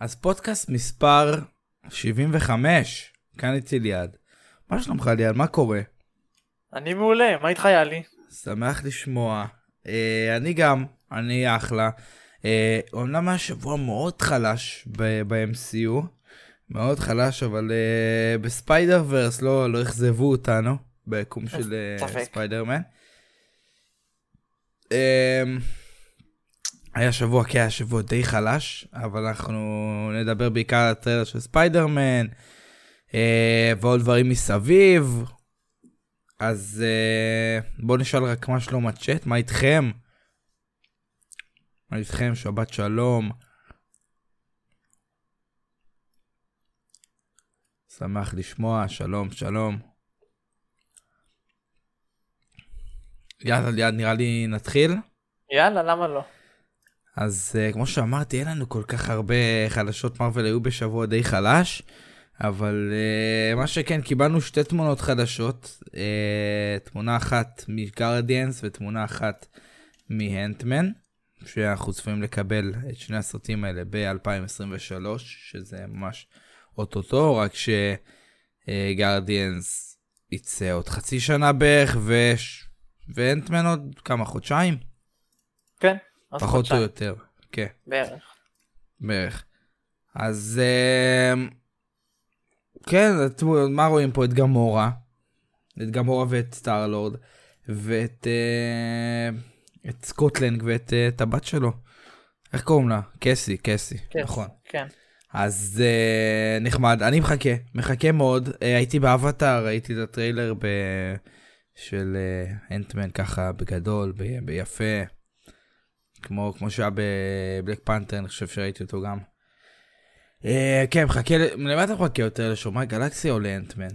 אז פודקאסט מספר 75, כאן איתי ליעד. מה שלומך ליעד? מה קורה? אני מעולה, מה איתך יאלי? שמח לשמוע. אה, אני גם, אני אחלה. אה, אומנם היה שבוע מאוד חלש ב-MCU, מאוד חלש, אבל אה, בספיידרוורס לא, לא אכזבו אותנו, ביקום של אה. ספיידרמן. אה, היה שבוע, כן, היה שבוע די חלש, אבל אנחנו נדבר בעיקר על הטריילר של ספיידרמן, אה, ועוד דברים מסביב. אז אה, בואו נשאל רק מה שלום הצ'אט, מה איתכם? מה איתכם? שבת שלום. שמח לשמוע, שלום, שלום. יאללה, ליד נראה לי נתחיל. יאללה, למה לא? אז uh, כמו שאמרתי, אין לנו כל כך הרבה חדשות מרוויל היו בשבוע די חלש, אבל uh, מה שכן, קיבלנו שתי תמונות חדשות, uh, תמונה אחת מגרדיאנס ותמונה אחת מהנטמן, שאנחנו צפויים לקבל את שני הסרטים האלה ב-2023, שזה ממש אוטוטו, רק שגרדיאנס יצא עוד חצי שנה בערך, ו... ואנטמן עוד כמה חודשיים? כן. אז פחות או חודשיים, יותר, כן, בערך. בערך. אז אמ, כן, מה רואים פה? את גמורה, את גמורה ואת סטארלורד, ואת אה, את סקוט לאנג ואת אה, את הבת שלו. איך קוראים לה? קסי, קסי, כן. נכון. כן. אז uh, נחמד, אני מחכה, מחכה מאוד. Uh, הייתי באבטאר, ראיתי את הטריילר ב... של אנטמן ככה בגדול, ב... ביפה. כמו, כמו שהיה בבלק פנתר, אני חושב שראיתי אותו גם. Uh, כן, מחכה, למה אתה מחכה יותר, לשומרי גלקסיה או לאנטמן?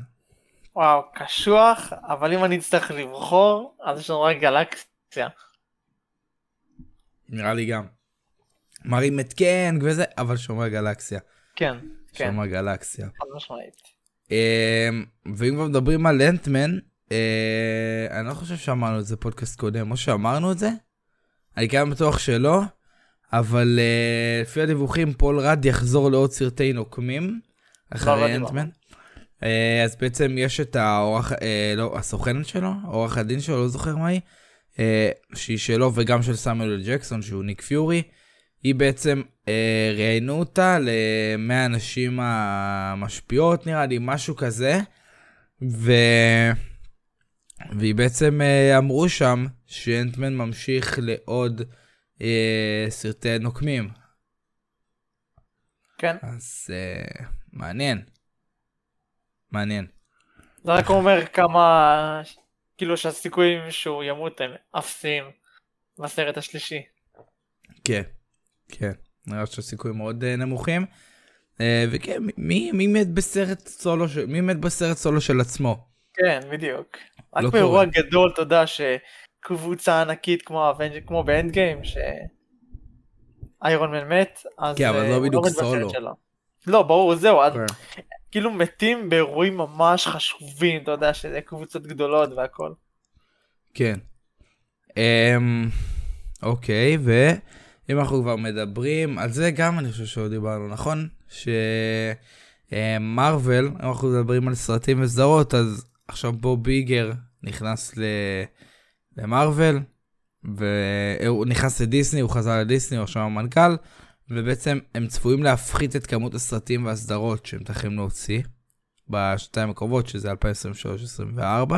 וואו, קשוח, אבל אם אני אצטרך לבחור, אז יש לנו רק גלקסיה. נראה לי גם. מראים את קנג וזה, אבל שומרי גלקסיה. כן, כן, שומרי גלקסיה. חד משמעית. אמ, ואם כבר מדברים על אנטמן, אה, אני לא חושב שאמרנו את זה פודקאסט קודם, או שאמרנו את זה? אני גם בטוח שלא, אבל אה, לפי הדיווחים פול רד יחזור לעוד סרטי נוקמים, לא אחרי. אנטמן. אה, אז בעצם יש את האורח, אה, לא, הסוכנת שלו, עורך הדין שלו, לא זוכר מה היא, אה, שהיא שלו וגם של סמואל ג'קסון, שהוא ניק פיורי. היא בעצם, אה, ראיינו אותה ל-100 הנשים המשפיעות נראה לי, משהו כזה. ו... והיא בעצם אה, אמרו שם שאנטמן ממשיך לעוד אה, סרטי נוקמים. כן, אז אה, מעניין. מעניין. זה רק אומר כמה, כאילו שהסיכויים שהוא ימות הם אפסיים בסרט השלישי. כן, כן. נראה שהסיכויים מאוד אה, נמוכים. אה, וכן, מי, מי מת בסרט סולו. מי מת בסרט סולו של עצמו? כן, בדיוק. רק לא באירוע קורה. גדול, אתה יודע, שקבוצה ענקית כמו כמו באנד גיים, שאיירון מן מת, אז כן, אבל אה, לא הוא בדיוק סולו. לא, ברור, זהו, אז כן. כאילו מתים באירועים ממש חשובים, אתה יודע, שזה קבוצות גדולות והכל. כן. אמ, אוקיי, ואם אנחנו כבר מדברים, על זה גם אני חושב שעוד דיברנו, נכון? שמרוויל, אם אנחנו מדברים על סרטים וסדרות, אז עכשיו בוב ביגר נכנס ל... למרוויל, והוא נכנס לדיסני, הוא חזר לדיסני, הוא עכשיו המנכ"ל, ובעצם הם צפויים להפחית את כמות הסרטים והסדרות שהם צריכים להוציא בשנתיים הקרובות, שזה 2023-2024.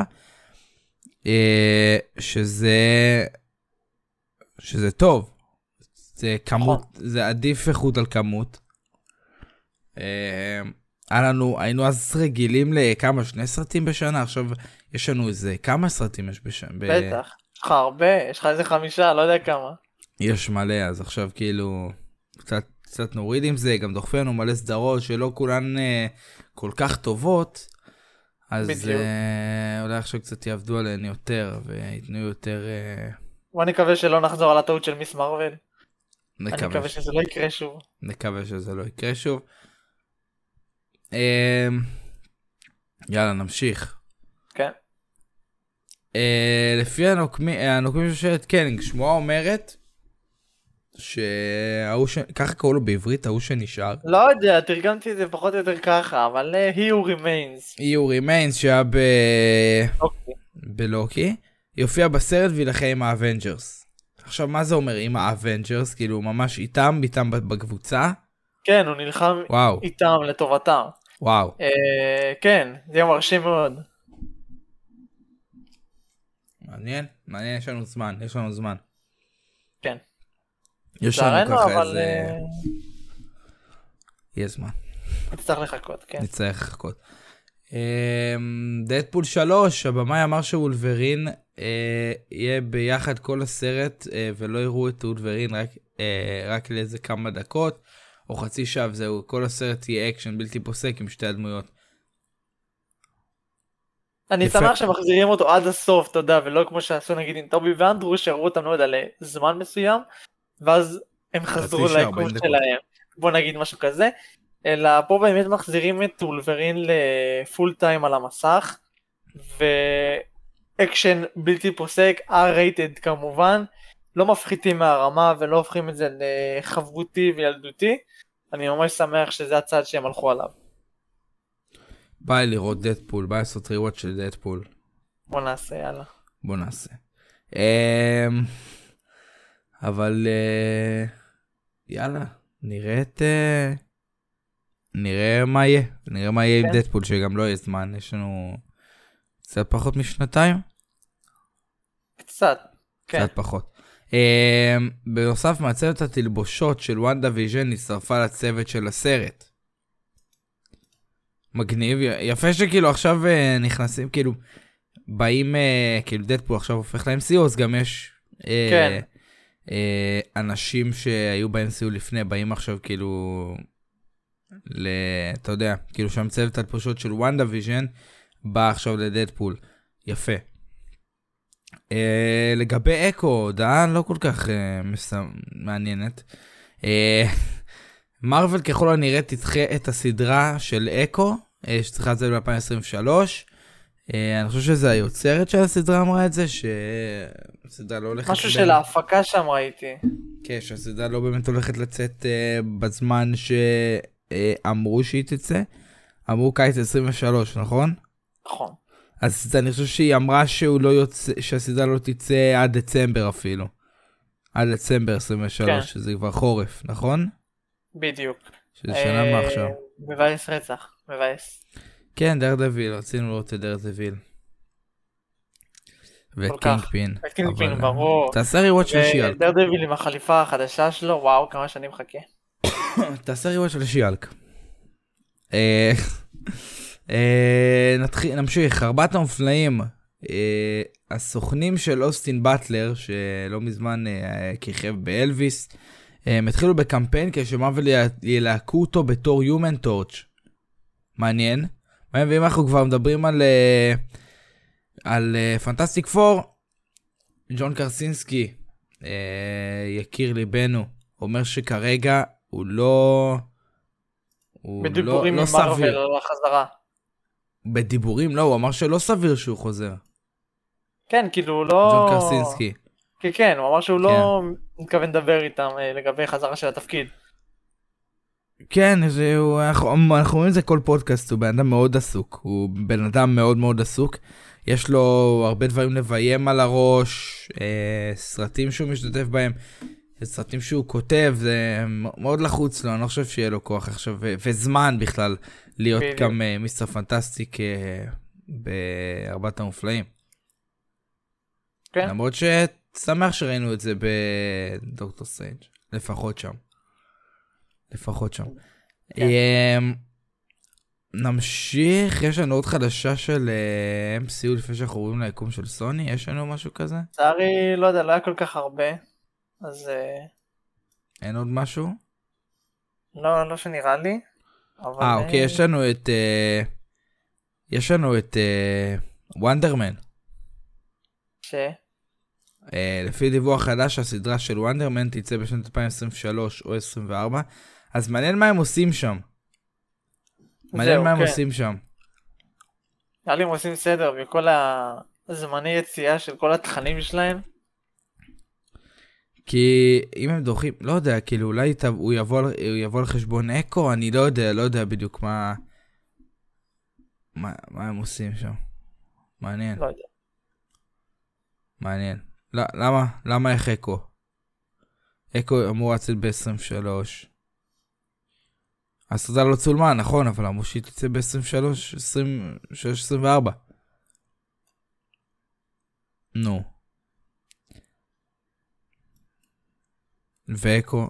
אה, שזה שזה טוב. זה כמות, זה עדיף איכות על כמות. היה לנו, היינו אז רגילים לכמה, שני סרטים בשנה, עכשיו יש לנו איזה, כמה סרטים יש בשנה? בטח. יש לך הרבה, יש לך איזה חמישה, לא יודע כמה. יש מלא, אז עכשיו כאילו, קצת קצת נוריד עם זה, גם דוחפים לנו מלא סדרות שלא כולן אה, כל כך טובות, אז בדיוק. אה, אולי עכשיו קצת יעבדו עליהן יותר וייתנו יותר... אה, בוא נקווה שלא נחזור על הטעות של מיס מרוויל. אני נקווה, מקווה שזה לא יקרה שוב. נקווה שזה לא יקרה שוב. אה, יאללה, נמשיך. כן. אה, לפי הנוקמים, של שושלת קאנג, שמועה אומרת שההוא ש... ככה קראו לו בעברית, ההוא שנשאר. לא יודע, תרגמתי את זה פחות או יותר ככה, אבל אה, he who remains. He Who Remains שהיה ב... אוקיי. בלוקי, יופיע בסרט וילחם עם האבנג'רס. עכשיו מה זה אומר עם האבנג'רס? כאילו ממש איתם, איתם בקבוצה? כן, הוא נלחם וואו, איתם לטובתם. וואו. אה, כן, זה יהיה מרשים מאוד. מעניין, מעניין, יש לנו זמן, יש לנו זמן. כן. יש לנו ככה אבל איזה... אה, יש זמן. נצטרך לחכות, כן. נצטרך לחכות. אמ, דדפול 3, הבמאי אמר שוולברין אה, יהיה ביחד כל הסרט אה, ולא יראו את וולברין רק, אה, רק לאיזה כמה דקות או חצי שעה וזהו, כל הסרט יהיה אקשן בלתי פוסק עם שתי הדמויות. אני. שמח שמחזירים אותו עד הסוף, אתה יודע, ולא כמו שעשו נגיד עם טובי ואנדרו, שראו אותם, לא יודע, לזמן מסוים, ואז הם חזרו שעה, 40 ליקום. שלהם, בוא נגיד משהו כזה, אלא פה באמת מחזירים את וולברין ל-full time על המסך, ואקשן בלתי פוסק, R-rated כמובן, לא מפחיתים מהרמה ולא הופכים את זה לחברותי וילדותי, אני ממש שמח שזה הצעד שהם הלכו עליו. בא לי לראות דדפול, בא לעשות ריוואט של דדפול. בוא נעשה, יאללה. בוא נעשה. אמ, אבל אה, יאללה, נראה את... אה, נראה מה יהיה, נראה מה יהיה עם כן. דדפול שגם לא יהיה זמן, יש לנו קצת פחות משנתיים, קצת, כן. קצת פחות. אמ, בנוסף מעצבת התלבושות של וונדה ויז'ן הצטרפה לצוות של הסרט. מגניב, יפה שכאילו עכשיו אה, נכנסים כאילו באים אה, כאילו דדפול עכשיו הופך ל-MCU אז גם יש אה, כן. אנשים שהיו ב-MCU לפני באים עכשיו כאילו ל... אתה יודע כאילו שם צוות התלבושות של וונדה ויז'ן בא עכשיו לדדפול יפה. אה, לגבי אקו הודעה לא כל כך אה, מסם... מעניינת. אה, מארוול ככל הנראה תדחה את הסדרה של אקו, אה, שצריכה לצאת ב-2023. אה, אני חושב שזה היוצרת של הסדרה אמרה את זה, שהסדרה לא הולכת... משהו של ההפקה שם ראיתי. כן, שהסדרה לא באמת הולכת לצאת אה, בזמן שאמרו שהיא תצא. אמרו קיץ 23, נכון? נכון. אז אני חושב שהיא אמרה שהוא לא יוצא, שהסדרה לא תצא עד דצמבר אפילו. עד דצמבר 23, כן. שזה כבר חורף, נכון? בדיק. שזה שנה מעכשיו. אה, מבאס רצח. מבאס. כן, דר דביל, רצינו לראות את דר דביל. ואת. קינגפין. את קינגפין, אבל, ברור. אה, תעשה rewatch של שי-האלק. דרדוויל עם החליפה החדשה שלו, וואו, כמה שנים מחכה. תעשה rewatch של שי-האלק. אה, נתחיל, נמשיך, ארבעת המופלאים. אה, הסוכנים של אוסטין באטלר, שלא מזמן אה, כיכב באלביס, הם התחילו בקמפיין שמארוול ילהקו אותו בתור Human Torch. מעניין. ואם אנחנו כבר מדברים על על פנטסטיק פור, ג'ון קרסינסקי, יקיר ליבנו, אומר שכרגע הוא לא... הוא בדיבורים לא, עם לא מרוויל סביר. על החזרה. בדיבורים, לא, הוא אמר שלא סביר שהוא חוזר. כן, כאילו לא... ג'ון קרסינסקי. כן, כן, הוא אמר שהוא לא מתכוון לדבר איתם אה, לגבי חזרה של התפקיד. כן, זה, הוא, אנחנו, אנחנו רואים את זה כל פודקאסט, הוא בן אדם מאוד עסוק, הוא בן אדם מאוד מאוד עסוק. יש לו הרבה דברים לביים על הראש, אה, סרטים שהוא משתתף בהם, סרטים שהוא כותב, זה מאוד לחוץ לו, אני לא חושב שיהיה לו כוח עכשיו, וזמן בכלל, להיות בדיוק. גם אה, מיסטר פנטסטיק אה, בארבעת המופלאים. כן. למרות ששמח שראינו את זה בדוקטור סטרנג', לפחות שם. לפחות שם. כן. אמ, נמשיך, יש לנו עוד חדשה של אה, MCU לפני שאנחנו עוברים ליקום של סוני, יש לנו משהו כזה? לצערי, לא יודע, לא היה כל כך הרבה. אז אין עוד משהו? לא, לא שנראה לי. אה, אוקיי, יש לנו את... אה, יש לנו את אה, וונדרמן. ש... אה, לפי דיווח חדש, הסדרה של וונדרמן תצא בשנת 2023 או 2024, אז מעניין מה הם עושים שם. מעניין מה הם כן. עושים שם. נראה לי הם עושים סדר בכל הזמני יציאה של כל התכנים שלהם. כי אם הם דוחים, לא יודע, כאילו אולי ת- הוא יבוא, הוא יבוא על חשבון אקו, אני לא יודע, לא יודע בדיוק מה, מה, מה הם עושים שם. מעניין, לא יודע. מעניין. לא, למה? למה איך אקו? אקו אמור לצאת ב-23. הסרטה לא צולמה, נכון, אבל אמרו שהיא תצא ב-23, 23, 24. נו. ואקו...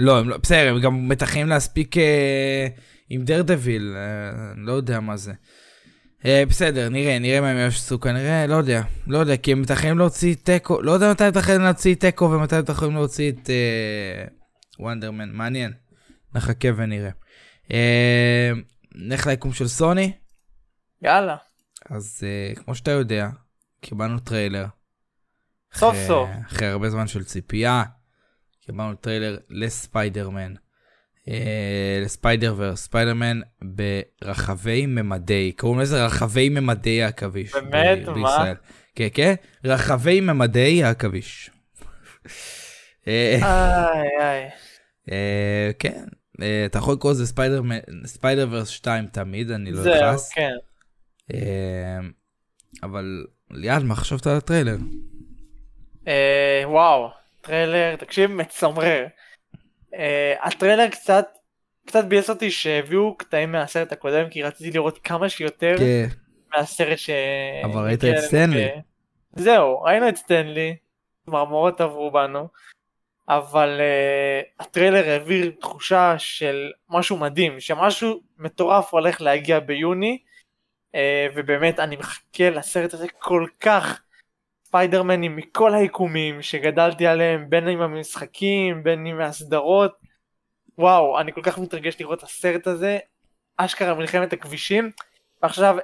לא, הם לא, בסדר, הם גם מתכננים להספיק אה, עם דרדוויל, אה, לא יודע מה זה. אה, בסדר, נראה, נראה מה הם יעשו כנראה, לא יודע, לא יודע, כי הם מתכננים להוציא את אקו, לא יודע מתי הם מתכננים להוציא את אקו ומתי הם מתכננים להוציא את אה, וונדר מן, מעניין. נחכה ונראה. אה, נלך ליקום של סוני, יאללה. אז אה, כמו שאתה יודע, קיבלנו טריילר. סוף אחרי- סוף. אחרי הרבה זמן של ציפייה, קיבלנו טריילר לספיידרמן. אה, לספיידרוורס, ספיידרמן ברחבי ממדי, קוראים לזה רחבי ממדי העכביש. באמת? ב- מה? בישראל. כן, כן, רחבי ממדי העכביש. אה, איי איי. אה, כן, אתה יכול לקרוא לזה ספיידרוורס 2 תמיד, אני לא זהו, אכעס. כן. אה, אבל ליעד, מה חשבת על הטריילר? וואו, טריילר, תקשיב, מצמרר. אה, הטריילר קצת, קצת ביאס אותי שהביאו קטעים מהסרט הקודם, כי רציתי לראות כמה שיותר כן, מהסרט ש... אבל ראית את סטנלי. ב- זהו, ראינו את סטנלי, צמרמורות עברו בנו, אבל uh, הטריילר העביר תחושה של משהו מדהים, שמשהו מטורף הולך להגיע ביוני, uh, ובאמת אני מחכה לסרט הזה כל כך. ספיידרמנים מכל היקומים שגדלתי עליהם, בין אם המשחקים, בין אם מהסדרות. וואו, אני כל כך מתרגש לראות את הסרט הזה, אשכרה מלחמת הכבישים. ועכשיו,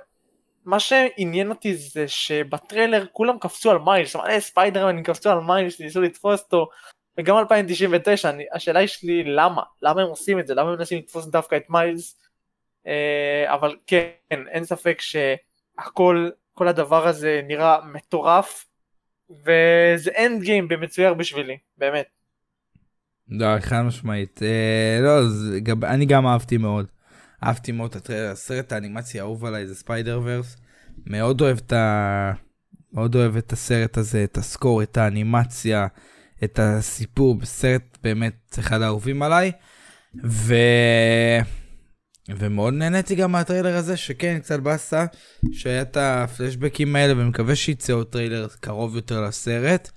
מה שעניין אותי זה שבטריילר כולם קפצו על מיילס, מלא ספיידרמנים קפצו על מיילס, ניסו לתפוס אותו, וגם 2099, אני, השאלה היא שלי למה, למה הם עושים את זה, למה הם מנסים לתפוס דווקא את מיילס, אה, אבל כן, אין ספק שהכל, כל הדבר הזה נראה מטורף, וזה endgame במצויר בשבילי, באמת. לא, חד משמעית. אה, לא, זה, גם, אני גם אהבתי מאוד. אהבתי מאוד את הסרט האנימציה האהוב עליי זה Spider-Verse. מאוד אוהב את ה... מאוד אוהב את הסרט הזה, את ה score, את האנימציה, את הסיפור, בסרט באמת אחד האהובים עליי. ו... ומאוד נהניתי גם מהטריילר הזה, שכן, קצת באסה, שהיה את הפלשבקים האלה, ומקווה שיצא עוד טריילר קרוב יותר לסרט.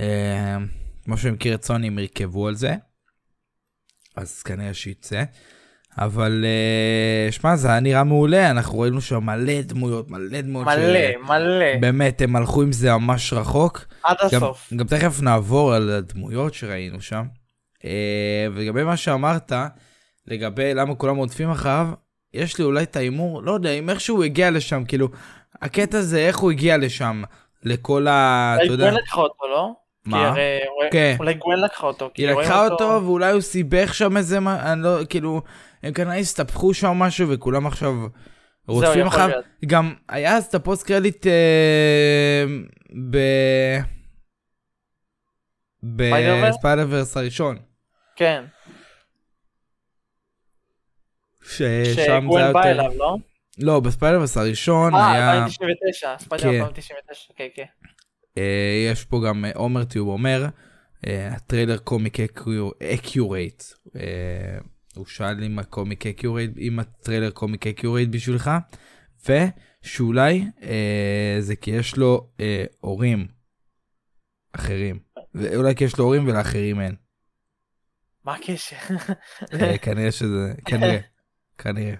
אה, כמו שאני מכיר את סוני, הם ירכבו על זה. אז כנראה שיצא. אבל אה, שמע, זה היה נראה מעולה, אנחנו ראינו שם מלא דמויות, מלא דמויות. מלא, מלא, באמת, הם הלכו עם זה ממש רחוק. עד גם, הסוף. גם תכף נעבור על הדמויות שראינו שם. אה, ולגבי מה שאמרת, לגבי למה כולם רודפים אחריו, יש לי אולי את ההימור, לא יודע, אם איכשהו הוא הגיע לשם, כאילו, הקטע זה איך הוא הגיע לשם, לכל ה... אתה אולי יודע, גwen לקחה אותו, לא? כי מה? הרי- כן. אולי גwen לקחה אותו. כי היא לקחה אותו ואולי הוא סיבך שם איזה מה, אני לא, כאילו, הם כנראה הסתבכו שם משהו וכולם עכשיו רודפים אחריו. גם היה אז את הפוסט קרדיט אה, ב... ב Spider-Verse הראשון. כן, ששם זה היה בא יותר... אליו, לא? לא, ב Spider-Verse הראשון אה, היה... 2099, ספיידר כן. 2099, כן, כן. אה, יש פה גם אה, עומר טיוב אומר, אה, הטריילר comic accurate. אה, הוא שאל אם ה comic accurate, אם הטריילר comic accurate בשבילך, ושאולי אה, זה כי יש לו אה, הורים אחרים. ואולי כי יש לו הורים ולאחרים אין. מה הקשר? אה, כנראה שזה, כנראה, כנראה.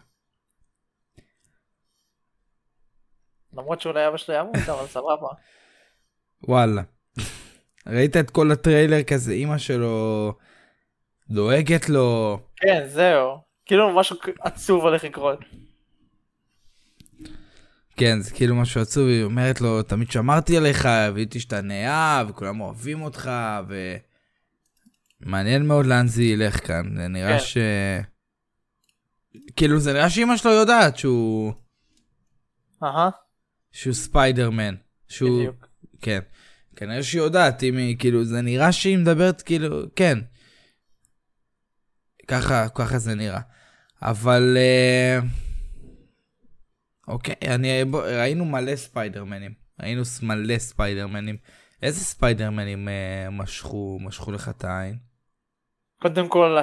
למרות שאולי אבא שלו ימות, אבל סבבה. וואלה. ראית את כל הטריילר כזה, אימא שלו דואגת לו. כן, זהו. כאילו משהו עצוב הולך לקרות. כן, זה כאילו משהו עצוב, היא אומרת לו, תמיד שמרתי עליך, והייתי שאתה נאהב, וכולם אוהבים אותך, ו... מעניין מאוד לאן זה ילך כאן, זה נראה כן. ש... כאילו, זה נראה שאימא שלו יודעת שהוא... אהה, שהוא ספיידרמן. שהוא... בדיוק. כן. כנראה שהיא יודעת, אם היא, כאילו, זה נראה שהיא מדברת, כאילו, כן. ככה, ככה זה נראה. אבל... אה, אוקיי, אני, בוא, ראינו מלא ספיידרמנים. ראינו מלא ספיידרמנים. איזה ספיידרמנים אה, משכו, משכו לך את העין? קודם כל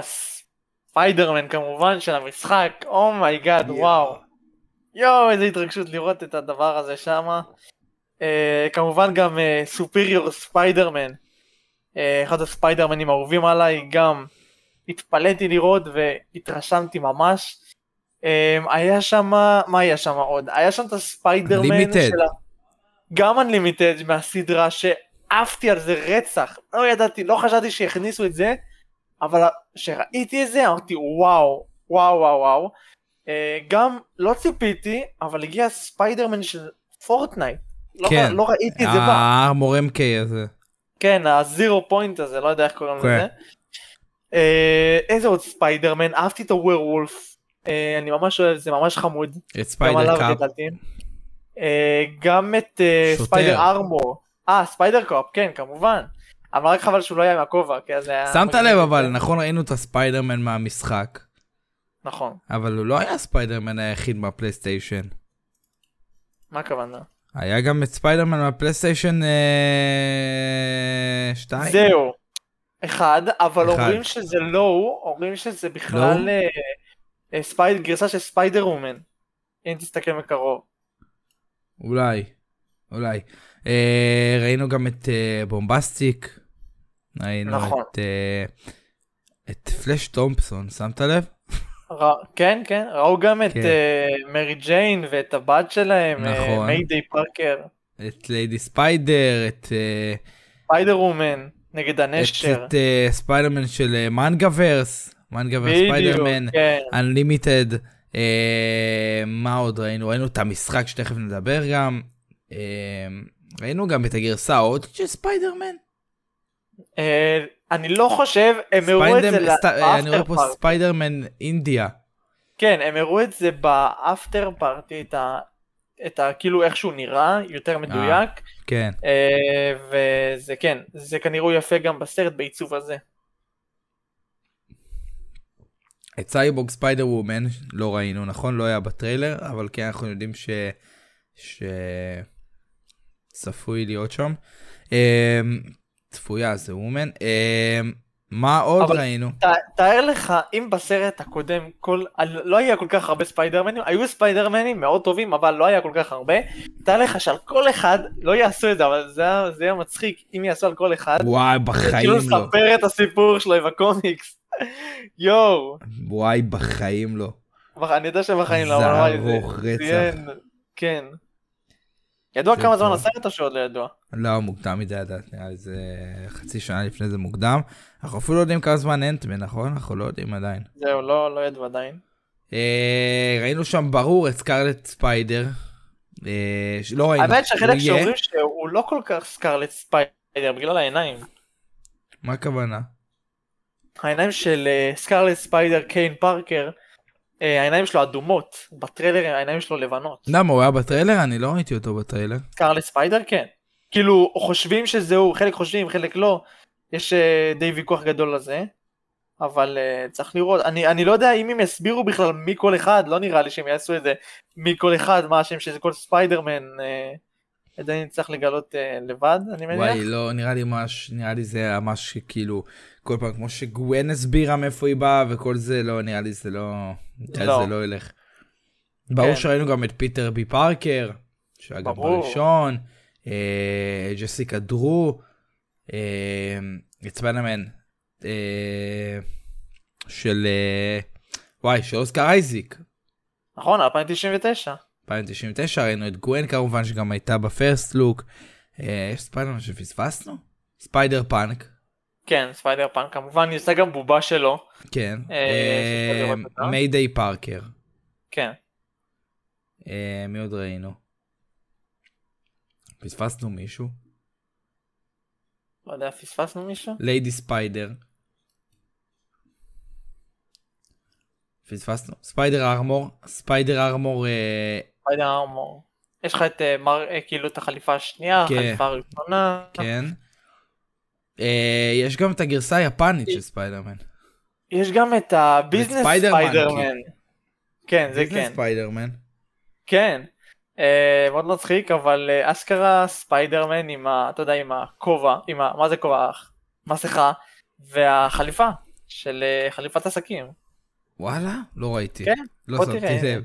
הספיידרמן כמובן של המשחק, oh my god, וואו. יואו, איזה התרגשות לראות את הדבר הזה שמה. אה, כמובן גם Superior Spider-Man, אחד הספיידרמנים האהובים עליי, גם התפלאתי לראות והתרשמתי ממש. אה, היה שם, מה היה שם עוד? היה שם את הספיידרמן. של ה... גם Unlimited מהסדרה שעפתי על זה רצח, לא ידעתי, לא חשבתי שיכניסו את זה, אבל כשראיתי את זה אמרתי וואו, וואו וואו וואו. אה, גם לא ציפיתי, אבל הגיע ספיידרמן של פורטנייט. לא, כן. לא ראיתי את זה בא. ה armor MK הזה. כן, ה Zero Point הזה, לא יודע איך קוראים כן. לזה. אה, איזה עוד ספיידרמן, אהבתי את ה werewolf, אה, אני ממש אוהב, זה ממש חמוד. את Spider-Cop. אה, גם את. Spider Armor. אה, Spider-Cop, כן, כמובן. אבל רק חבל שהוא לא היה עם הכובע, כי אז היה... שמת לב אבל, נכון ראינו את הספיידרמן מהמשחק, נכון, אבל הוא לא היה הספיידרמן היחיד מהפלייסטיישן. מה הכוונה? היה גם את ספיידרמן מהפלייסטיישן 2. זהו. אחד, אבל אחד. אומרים שזה לא הוא, אומרים שזה בכלל לא? אה, אה, ספייד, גרסה של Spider-Woman. אם תסתכל מקרוב. אולי, אולי. אה, ראינו גם את אה, Bombastic. ראינו נכון. את, אה, את פלאש תומפסון, שמת לב? ר... כן, כן, ראו גם את כן. אה, מרי ג'יין ואת הבת שלהם, נכון. מיידיי פארקר, את Lady Spider, את, אה, Spider-Woman, נגד את, הנשר. את אה, ספיידרמן של אה, Mangaverse, Mangaverse Spider-Man, כן. Unlimited, אה, מה עוד ראינו? ראינו את המשחק שתכף נדבר גם. אה, ראינו גם את הגרסה ההודית של ספיידרמן. אה, אני לא חושב, הם הראו את זה סט- אה, אני רואה פה. ספיידרמן אינדיה. כן, הם הראו את זה ב after party, את ה... את ה... כאילו איך שהוא נראה, יותר מדויק, כן. אה, וזה כן, זה כנראה הוא יפה גם בסרט בעיצוב הזה. את Cyborg Spider-Woman לא ראינו, נכון? לא היה בטריילר, אבל כן אנחנו יודעים ש... ש... צפוי להיות שם. צפויה זה וומן. אה, מה עוד אבל- ראינו? ת- תאר לך אם בסרט הקודם כל לא היה כל כך הרבה ספיידרמנים היו ספיידרמנים מאוד טובים אבל לא היה כל כך הרבה תאר לך שעל כל אחד לא יעשו את זה אבל זה זה היה מצחיק אם יעשו על כל אחד וואי, בחיים כאילו לא. לספר את הסיפור שלו עם הקומיקס יואו וואי, בחיים לא. אני יודע שבחיים לא זה ארוך רצח. כן ידוע כמה זמן. הסרט או שעוד לא ידוע לא, מוקדם מדי לדעת, נראה לי זה חצי שנה לפני זה מוקדם. אנחנו אפילו לא יודעים כמה זמן אנטמן, נכון? אנחנו לא יודעים עדיין. זהו לא לא ידוע עדיין אה, ראינו שם ברור את Scarlet Spider. אה, לא ראינו. האמת שחלק? שאומרים שהוא לא כל כך Scarlet Spider בגלל העיניים מה הכוונה? העיניים של אה, Scarlet Spider קיין פארקר, העיניים שלו אדומות, בטריילר העיניים שלו לבנות. למה, הוא היה בטריילר? אני לא ראיתי אותו בטריילר. Scarlet Spider כן. כאילו חושבים שזהו, חלק חושבים, חלק לא, יש אה, די ויכוח גדול לזה, אבל אה, צריך לראות, אני, אני לא יודע אם הם יסבירו בכלל מי כל אחד, לא נראה לי שהם יעשו את זה, מי כל אחד, מה השם של כל ספיידרמן, אה, עדיין צריך לגלות אה, לבד, אני מניח. וואי, לא, נראה לי ממש, נראה לי זה ממש כאילו, כל פעם כמו שגווין הסבירה מאיפה היא באה וכל זה, לא, נראה לי זה לא, לא. זה לא ילך. ברור כן. שראינו גם את פיטר בי פארקר, שהיה גם. בראשון, אה, ג'סיקה דרו, אה, את ספיידרמן אה, של, אה, וואי, של אוסקר אייזיק. נכון, 2099. 2099 ראינו את גווין כמובן שגם הייתה ב first look. אה, יש ספיידרמן שפספסנו? ספיידר פאנק. כן, ספיידר פאנק, כמובן יצא גם בובה שלו. כן. אה, אותה. מיידיי פארקר. כן. אה, מי עוד ראינו? פספסנו מישהו? לא יודע, פספסנו מישהו? ליידי ספיידר. פספסנו. ספיידר ארמור. ספיידר ארמור. אה, ספיידר ארמור. יש לך את אה, מר... אה, כאילו את החליפה השנייה, כן. החליפה הראשונה. כן. אה, יש גם את הגרסה היפנית של ספיידרמן. יש גם את ה business ספיידרמן, ספיידרמן. כן, זה business כן. ספיידרמן. כן. אה, מאוד מצחיק, אבל אה, אשכרה ספיידרמן עם ה... אתה יודע, עם הכובע, עם ה... מה זה כובע? מסכה, והחליפה של חליפת עסקים. וואלה? לא ראיתי. כן, לא בוא תראה.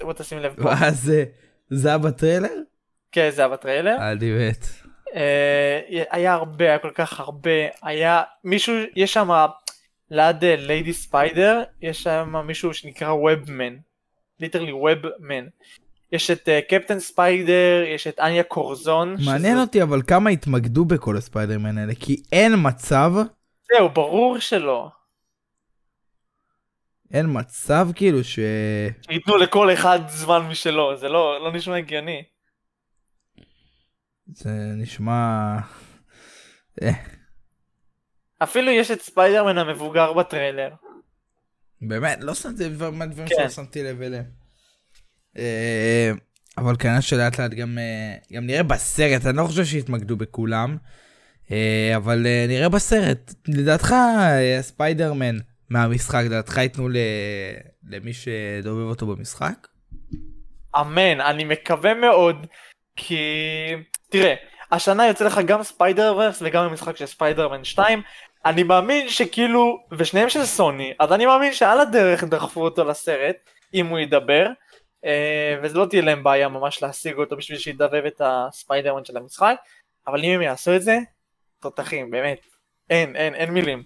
בוא- תשים לב זה היה בטריילר? כן, זה היה בטריילר. אני מת. אה, היה הרבה, היה כל כך הרבה, היה מישהו, יש שם ליד ליידי ספיידר, יש שם מישהו שנקרא ווב-מן, literally ווב-מן. יש את אה, קפטן ספיידר, יש את אניה קורזון. מעניין שזה- אותי אבל כמה התמקדו בכל הספיידרמן האלה, כי אין מצב, זהו, ברור שלא. אין מצב כאילו ש... ייתנו לכל אחד זמן משלו, זה לא, לא נשמע הגיוני. זה נשמע... אה, אפילו יש את ספיידרמן המבוגר בטריילר. באמת, לא שמתי לב מהדברים כן. שלא שמתי לב אליהם. אה, אבל כנראה שלאט לאט גם, אה, גם נראה בסרט, אני לא חושב שהתמקדו בכולם, אבל אה, נראה בסרט. לדעתך ספיידרמן מהמשחק, לדעתך ייתנו. למי שדובב אותו במשחק? אמן, אני מקווה מאוד, כי תראה, השנה יוצא לך גם ספיידרוורס וגם המשחק של ספיידרמן 2, אני מאמין שכאילו, ושניהם של סוני, אז אני מאמין שעל הדרך דחפו אותו לסרט, אם הוא ידבר, אה, וזה לא תהיה להם בעיה ממש להשיג אותו בשביל שידבב את הספיידרמן של המשחק, אבל אם הם יעשו את זה, תותחים, באמת, אין, אין, אין מילים.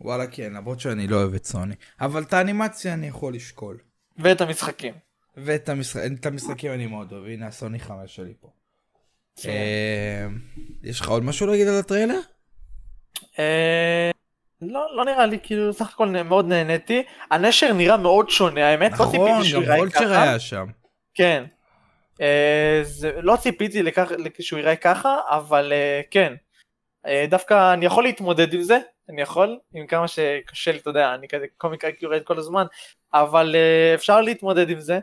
וואלה כן, למרות שאני לא אוהב את סוני. אבל את האנימציה אני יכול לשקול. ואת המשחקים. ואת המשחק, המשחקים אני מאוד אוהב, הנה הסוני 5 שלי פה. כן. אה, יש לך עוד משהו להגיד על הטריילר? אה, לא, לא נראה לי, כאילו, סך הכל מאוד נהניתי. הנשר נראה מאוד שונה, האמת, לא נכון, ציפיתי שהוא גם ייראה וולצ'ר ככה. היה שם. כן. אה, לא ציפיתי לכך, שהוא ייראה ככה, אבל אה, כן. דווקא אני יכול להתמודד עם זה, אני יכול, עם כמה שקשה לי, אתה יודע, אני כזה קומיק רק יורד כל הזמן, אבל אה, אפשר להתמודד עם זה.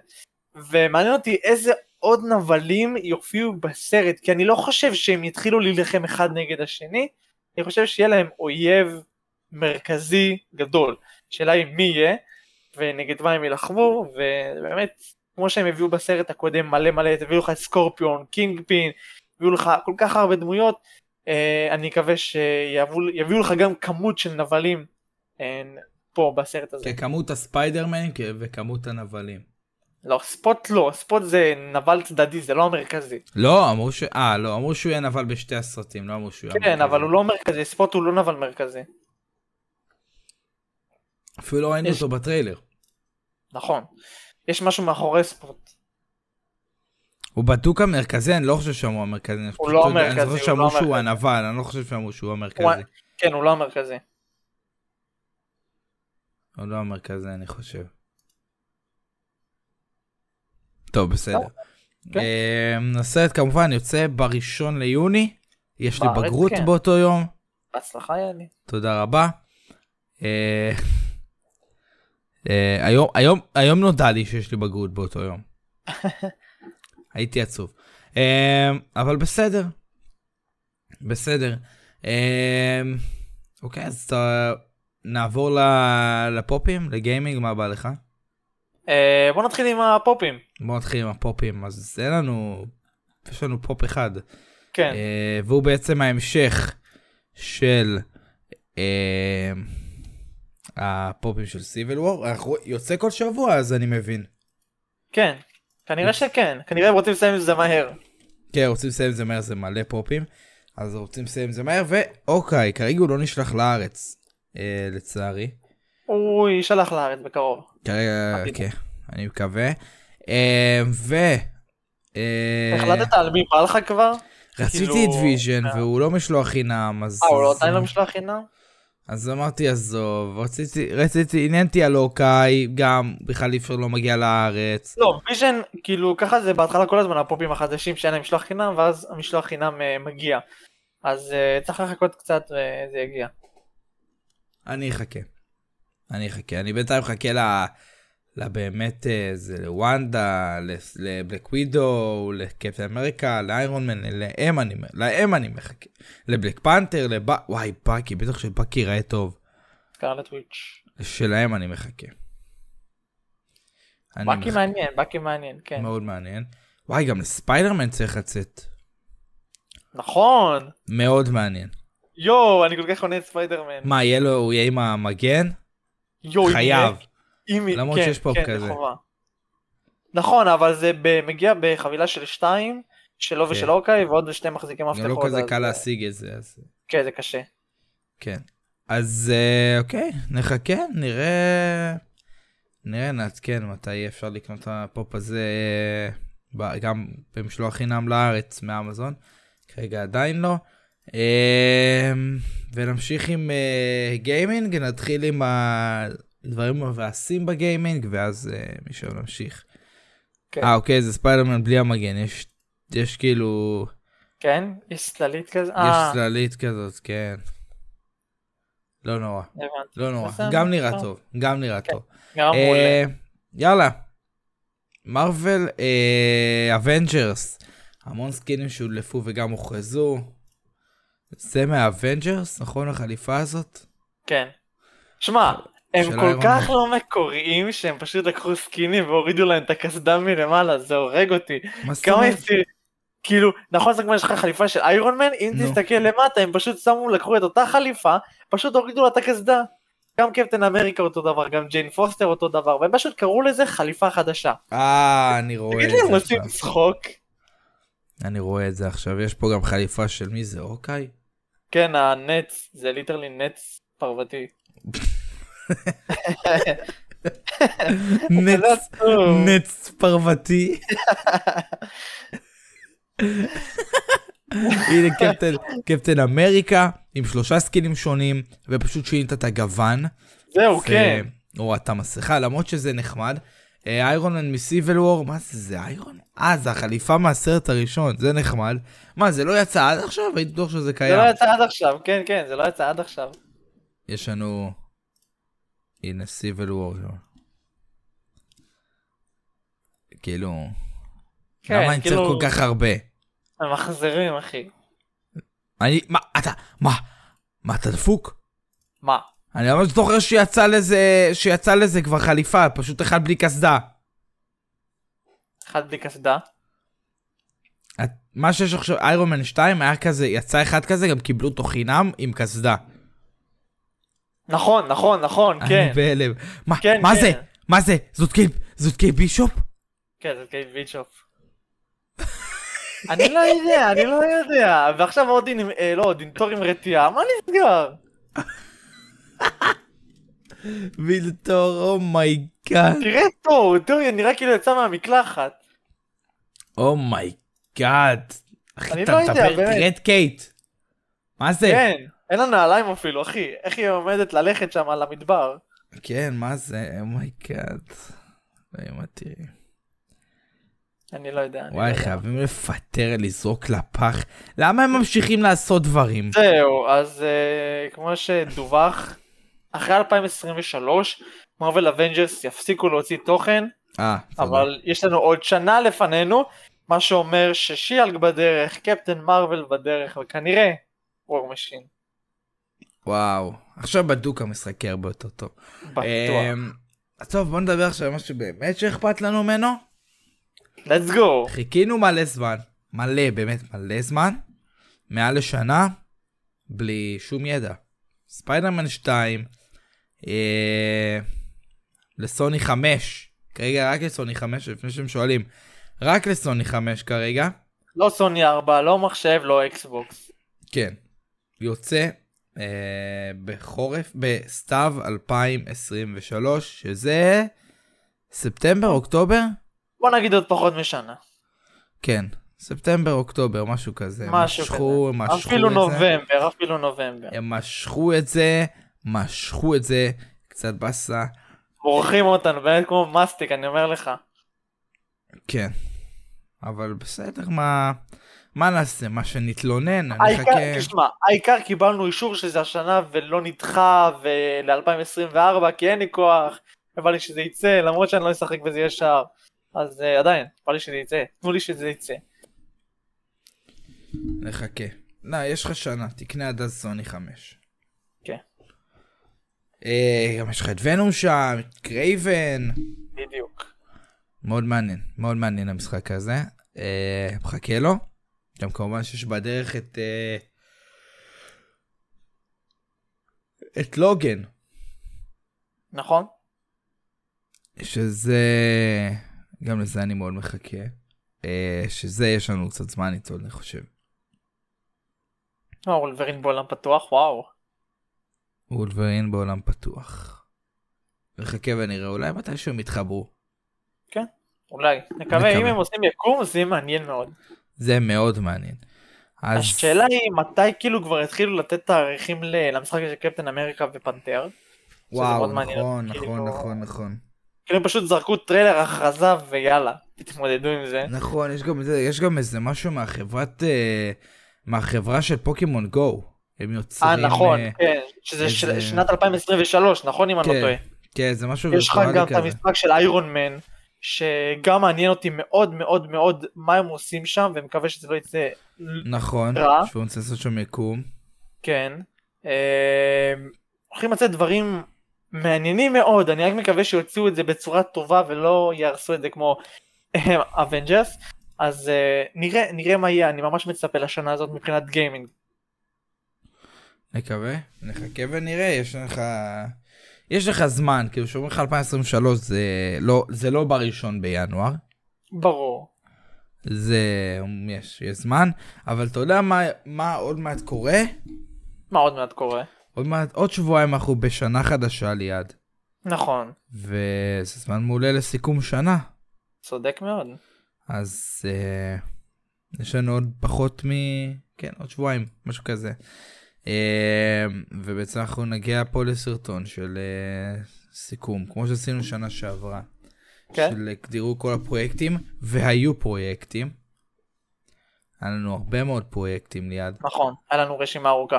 ומעניין אותי איזה עוד נבלים יופיעו בסרט, כי אני לא חושב שהם יתחילו להילחם אחד נגד השני, אני חושב שיהיה להם אויב מרכזי גדול. השאלה היא מי יהיה, ונגד מה הם יילחמו, ובאמת, כמו שהם הביאו בסרט הקודם מלא מלא, הביאו לך את סקורפיון, קינגפין, הביאו לך כל כך הרבה דמויות, אה, אני מקווה שיביאו לך גם כמות של נבלים אה, פה בסרט הזה. ככמות הספיידרמן וכמות הנבלים. לא, ספוט לא, ספוט זה נבל צדדי, זה לא המרכזי. לא, אמרו ש... אה, לא, אמרו שהוא יהיה נבל בשתי הסרטים, לא אמרו שהוא יהיה... כן. אבל הוא לא מרכזי, ספוט הוא לא נבל מרכזי. אפילו לא ראינו אותו בטריילר. נכון. יש משהו מאחורי ספוט. הוא בדוק המרכזי, אני לא חושב שאמרו המרכזי. הוא לא המרכזי, אני זוכר שאמרו לא שהוא. הנבל, אני לא חושב שאמרו שהוא המרכזי. כן, הוא לא המרכזי. הוא לא המרכזי, אני חושב. טוב, בסדר. כן. אמ, הסרט כמובן יוצא בראשון ליוני, יש לי בגרות כן. באותו יום, בהצלחה יאלי. תודה רבה. אה, אה, היום, היום, היום נודע לי שיש לי בגרות באותו יום. הייתי עצוב. אה, אבל בסדר. בסדר. אה, אוקיי, אז אתה- נעבור לפופים, לגיימינג, מה בא לך? אה, בוא נתחיל עם הפופים. בוא נתחיל עם הפופים, אז אין לנו, יש לנו פופ אחד. כן. אה, והוא בעצם ההמשך של אה, הפופים של סיביל וור. יוצא כל שבוע אז אני מבין. כן. כנראה שכן. כנראה הם רוצים לסיים את זה מהר. כן רוצים לסיים את זה מהר זה מלא פופים. אז רוצים לסיים את זה מהר ואוקיי כרגע הוא לא נשלח לארץ לצערי. הוא יישלח לארץ בקרוב. כרגע עתיד. כן אני מקווה. אה, ו... אה, החלטת על מי בא לך כבר? רציתי כאילו- את ויז'ן אה. והוא לא משלוח חינם, אז... אה, הוא לא עדיין לא משלוח חינם? אז אמרתי עזוב, רציתי, רציתי, עניינתי על אוקיי, גם בכלל אי אפשר לא מגיע לארץ. לא, ויז'ן, כאילו ככה זה בהתחלה כל הזמן הפופים החדשים שאין להם משלוח חינם, ואז המשלוח חינם אה, מגיע. אז אה, צריך לחכות קצת וזה יגיע. אני אחכה. אני אחכה. אני בינתיים מחכה ל... לבאמת, אה, זה לוונדה, לבלק ווידו, לקפטן אמריקה, לאיירון מן, להם אני, להם אני מחכה. לבלק פנתר, לב... וואי, בקי, בטח שבקי ייראה טוב. סקרלט וויץ'. שלהם אני מחכה. אני באקי מחכה. מעניין, באקי מעניין, כן. מאוד מעניין. וואי, גם לספיידרמן צריך לצאת. נכון! מאוד מעניין. יואו, אני כל כך עונה את ספיידרמן. מה, יהיה לו, הוא יהיה עם המגן? יואו, חייב. אם- למרות כן, שיש פופ כן, כזה. זה חובה. נכון, אבל זה מגיע בחבילה של שתיים, שלו כן. ושל אוקיי, ועוד שתי מחזיקים גם לא מפתחות. כזה אז, קל להשיג את זה, אז כן, זה קשה. כן. אז אה, אוקיי, נחכה, נראה... נראה, נעדכן מתי אפשר לקנות את הפופ הזה אה, גם במשלוח חינם לארץ מאמזון. כרגע עדיין לא. אה, ונמשיך עם אה, גיימינג, נתחיל עם הדברים המבאסים בגיימינג, ואז אה, משם נמשיך. כן. אה, אוקיי, זה ספיידרמן בלי המגן, יש, יש כאילו... כן? יש צללית כזה? יש אה, צללית כזאת, כן. לא נורא. לא נורא. גם נראה טוב. גם נראה כן. טוב. אה, יאללה. מארוול אבנג'רס. המון סקינים שהודלפו וגם הוכרזו. זה מהאבנג'רס, נכון החליפה הזאת? כן. שמע, הם כל כך. לא מקוריים שהם פשוט לקחו סקינים והורידו להם את הקסדה מלמעלה, זה הורג אותי. מה זאת כמה אומרת? יציר... כאילו, נכון זה כמו יש לך חליפה של איירון מן, אם. תסתכל למטה הם פשוט שמו, לקחו את אותה חליפה, פשוט הורידו לה את הקסדה. גם קפטן אמריקה אותו דבר, גם ג'יין פוסטר אותו דבר, והם פשוט קראו לזה חליפה חדשה. אה, אני רואה תגיד את לי, הם זה עושים עכשיו. צחוק? אני רואה את זה עכשיו. יש פה גם חליפה של מי זה, הוקאיי? כן, הנץ, זה literally נץ פרוותי. נץ, טוב. נץ פרוותי. הנה קפטן, קפטן אמריקה עם שלושה סקינים שונים ופשוט שינית את הגוון. זהו, ו- כן. או את המסכה למרות שזה נחמד. איירון מן מסיבל וור, מה זה זה איירון? אה זה החליפה מהסרט הראשון, זה נחמד. מה זה לא יצא עד עכשיו? הייתי בטוח שזה זה קיים. לא יצא עד עכשיו, כן, כן, זה לא יצא עד עכשיו. יש לנו... הנה סיבל וור. כאילו... כן, למה אני צריך כאילו- כל כך הרבה? הם מחזירים, אחי. אני... מה אתה... מה? מה אתה דפוק? מה? אני ממש זוכר שיצא לזה... שיצא לזה כבר חליפה, פשוט אחד בלי קסדה. אחד בלי קסדה. את- מה שיש עכשיו, איירון מן 2 היה כזה, יצא אחד כזה, גם קיבלו אותו חינם עם קסדה. נכון, נכון, נכון, כן. אני בהלם. מה, כן, מה כן. זה? מה זה? זאת זאת קייט בישופ? כן, זה קייט ביצ'ופ. אני לא יודע, אני לא יודע. ועכשיו אודין, עם- אה, לא אודין, תור עם רתיעה, מה נסגר? וילטור, אומייגאד. תראה תור, תור נראה כאילו יצא מהמקלחת. אומייגאד. אחי, אתה לא מדבר, את קייט. מה זה? כן, אין לה נעליים אפילו, אחי. איך היא עומדת ללכת שם על המדבר? כן, מה זה? Oh my god. אלוהים תראי. אני לא יודע. לא וואי. חייבים לפטר, לזרוק לפח. למה הם ממשיכים לעשות דברים? זהו, אז אה, כמו שדווח, אחרי 2023, מרוויל אבנג'רס יפסיקו להוציא תוכן, אה, תודה. אבל יש לנו עוד שנה לפנינו, מה שאומר ששי-האלק בדרך, קפטן מרוויל בדרך, וכנראה וור משין, וואו. עכשיו בדוק המשחק יהיה הרבה יותר טוב. בטוח. אמ, טוב, בוא נדבר עכשיו על משהו באמת שאכפת לנו ממנו. let's go. חיכינו מלא זמן, מלא, באמת מלא זמן, מעל לשנה, בלי שום ידע. ספיידרמן 2, אה, לסוני 5, כרגע רק לסוני 5, לפני שהם שואלים, רק לסוני 5 כרגע, לא סוני 4, לא מחשב, לא אקסבוקס. כן, יוצא אה, בחורף, בסתיו 2023, שזה ספטמבר, אוקטובר? בוא נגיד עוד פחות משנה. כן, ספטמבר, אוקטובר, משהו כזה. משהו משכו, כזה. משכו אפילו את זה. נובמבר, אפילו נובמבר. הם משכו את זה, משכו את זה, קצת באסה. מורחים אותנו, באמת כמו מסטיק, אני אומר לך. כן. אבל בסדר, מה... מה נעשה? מה שנתלונן? אני אחכה... תשמע, העיקר קיבלנו אישור שזה השנה ולא נדחה ול-2024 כי אין לי כוח, בא לי שזה יצא למרות שאני לא אשחק בזה ישר. אז אה, עדיין, בא לי שזה יצא, תנו לי שזה יצא. נחכה. לא, יש לך שנה, תקנה עד אז סוני 5. אה, גם יש לך את ונום שם, את קרייבן. בדיוק. מאוד מעניין, מאוד מעניין המשחק הזה. אה, מחכה לו. גם כמובן שיש בדרך את... אה, את לוגן, נכון? שזה... גם לזה אני מאוד מחכה. שזה יש לנו קצת זמן איתו, אני חושב. וולברין בעולם פתוח, וואו. וולברין בעולם פתוח. נחכה ונראה, אולי מתישהו הם יתחברו. אולי. נקווה, נקווה. אם הם עושים יקום זה יהיה מעניין מאוד. זה מאוד מעניין. אז... השאלה היא מתי כאילו כבר התחילו לתת תאריכים למשחק של קפטן אמריקה ופנתר. וואו, מעניין נכון, נכון, כאילו- נכון, נכון. כאילו הם פשוט זרקו טריילר הכרזה ויאללה, תתמודדו עם זה. נכון, יש גם, יש גם איזה משהו מהחברת, אה, מהחברה של פוקימון גו. הם יוצרים... אה נכון, אה, כן, שזה איזה- שנת 2023, נכון אם אני לא כן, טועה. כן, זה משהו יש לך גם את כזה. המשחק של איירון מן, שגם מעניין אותי מאוד מאוד מאוד מה הם עושים שם, ומקווה שזה לא יצא נכון, רע. שהוא רוצה לעשות שם יקום. כן. אה, הולכים לצאת דברים מעניינים מאוד, אני רק מקווה שיוציאו את זה בצורה טובה ולא יהרסו את זה כמו אבנג'רס. אז אה, נראה, נראה מה יהיה, אני ממש מצפה לשנה הזאת מבחינת גיימינג. נקווה, נחכה ונראה, יש לך... יש לך זמן, כאילו שאומרים לך 2023 זה לא, זה לא בראשון בינואר, ברור. זה, יש, יש זמן, אבל אתה יודע מה, מה עוד מעט קורה? מה עוד מעט קורה? עוד מעט, עוד שבועיים אנחנו בשנה חדשה ליד, נכון, וזה זמן מעולה לסיכום שנה, צודק מאוד. אז אה, יש לנו עוד פחות מ... כן, עוד שבועיים, משהו כזה. אה, ובעצם אנחנו נגיע פה לסרטון של אה, סיכום, כמו שעשינו שנה שעברה. כן. של הגדירו כל הפרויקטים, והיו פרויקטים. היה לנו הרבה מאוד פרויקטים ליד. נכון, היה לנו רשימה ארוכה.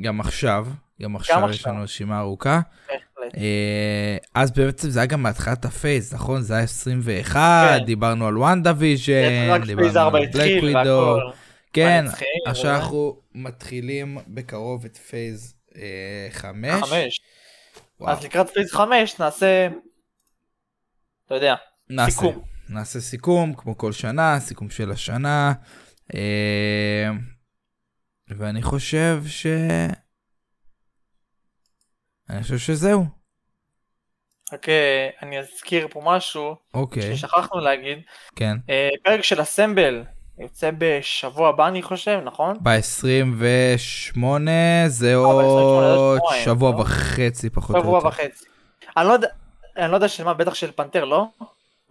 גם עכשיו, גם עכשיו יש עכשיו. לנו רשימה ארוכה. בהחלט. אה, אז בעצם זה היה גם בהתחלת ה Phase, נכון? זה היה 21, כן. דיברנו על וונדה ויז'ן, רק phase דיברנו 4 על בלק ווידו. כן, עכשיו. אנחנו מתחילים בקרוב את phase 5. חמש. אז לקראת phase 5 נעשה, אתה יודע, נעשה, סיכום. נעשה סיכום, כמו כל שנה, סיכום של השנה. אה, ואני חושב ש... אני חושב שזהו. רק אה, אני אזכיר פה משהו אוקיי, ששכחנו להגיד. כן. אה, פרק של אסמבל יוצא בשבוע הבא אני חושב, נכון? ב-28 זה ב-28 עוד זה שבועיים, שבוע לא? וחצי פחות או שבוע יותר. וחצי. אני לא יודע, אני לא יודע של מה, בטח של פנתר, לא?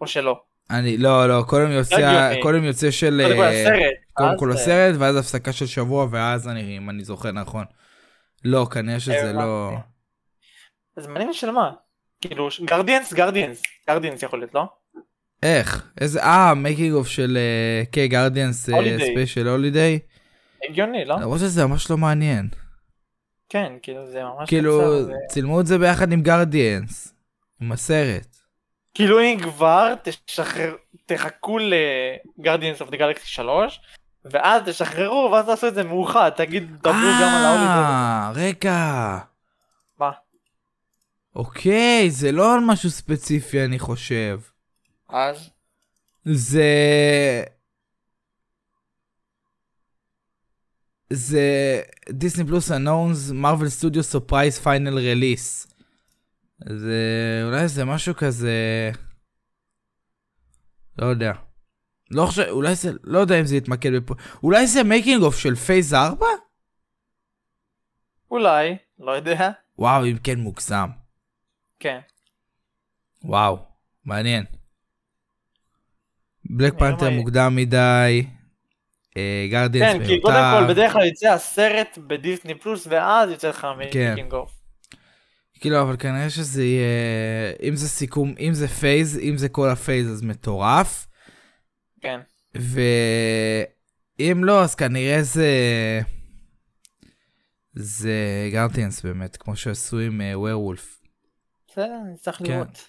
או שלא? אני, לא, לא, קודם יוצא. קודם יוצא של... קודם כל אה, הסרט. אה, ואז הפסקה של שבוע, ואז אני, אם אני זוכר נכון. לא, כנראה שזה. לא... אז מעניין של מה? כאילו, גרדיאנס, גרדיאנס. גרדיאנס יכול להיות, לא? איך? איזה... אה, making of של קיי גרדיאנס Holiday. Special Holiday. הגיוני, לא? למרות שזה ממש לא מעניין. כן, כאילו זה ממש כאילו, קצר, זה- צילמו את זה ביחד עם גרדיאנס. עם הסרט. כאילו אם כבר תשחרר, תחכו לגרדיאנס אוף דה גלקסי 3 ואז תשחררו ואז תעשו את זה מאוחד תגיד דברו גם על ההולידיי. אה, רגע. מה? אוקיי, זה לא על משהו ספציפי אני חושב. אז? זה... זה דיסני פלוס announce מרוויל סטודיו surprise final release. זה אולי זה משהו כזה... לא יודע. לא חושב, אולי זה, לא יודע אם זה יתמקד בפו... אולי זה making of של phase 4? אולי, לא יודע. וואו, אם כן מוגזם. כן. וואו, מעניין. בלק מה פנתר. מוקדם מדי. גרדיאנס כן, כי קודם כל בדרך כלל יוצא הסרט בדיסני פלוס ואז יוצא לך כן. making of. כאילו, אבל כנראה שזה יהיה... אם זה סיכום, אם זה phase, אם זה כל ה phase, אז מטורף. כן. ואם לא, אז כנראה זה... זה גרדיאנס באמת, כמו שעשו עם ווירולף. בסדר, נצטרך כן. לראות.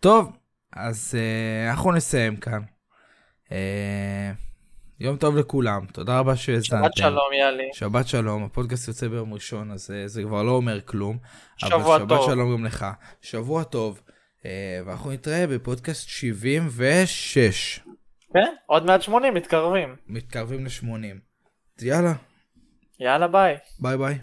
טוב, אז אה, אנחנו נסיים כאן. אה, יום טוב לכולם, תודה רבה שהאזנתם. שבת שלום יאלי. שבת שלום, הפודקאסט יוצא ביום ראשון, אז אה, זה כבר לא אומר כלום. שבוע אבל שבת טוב. שלום גם לך. שבוע טוב. אה, ואנחנו נתראה בפודקאסט 76. כן? עוד מעט 80 מתקרבים. מתקרבים ל-80. יאללה, יאללה ביי. ביי ביי.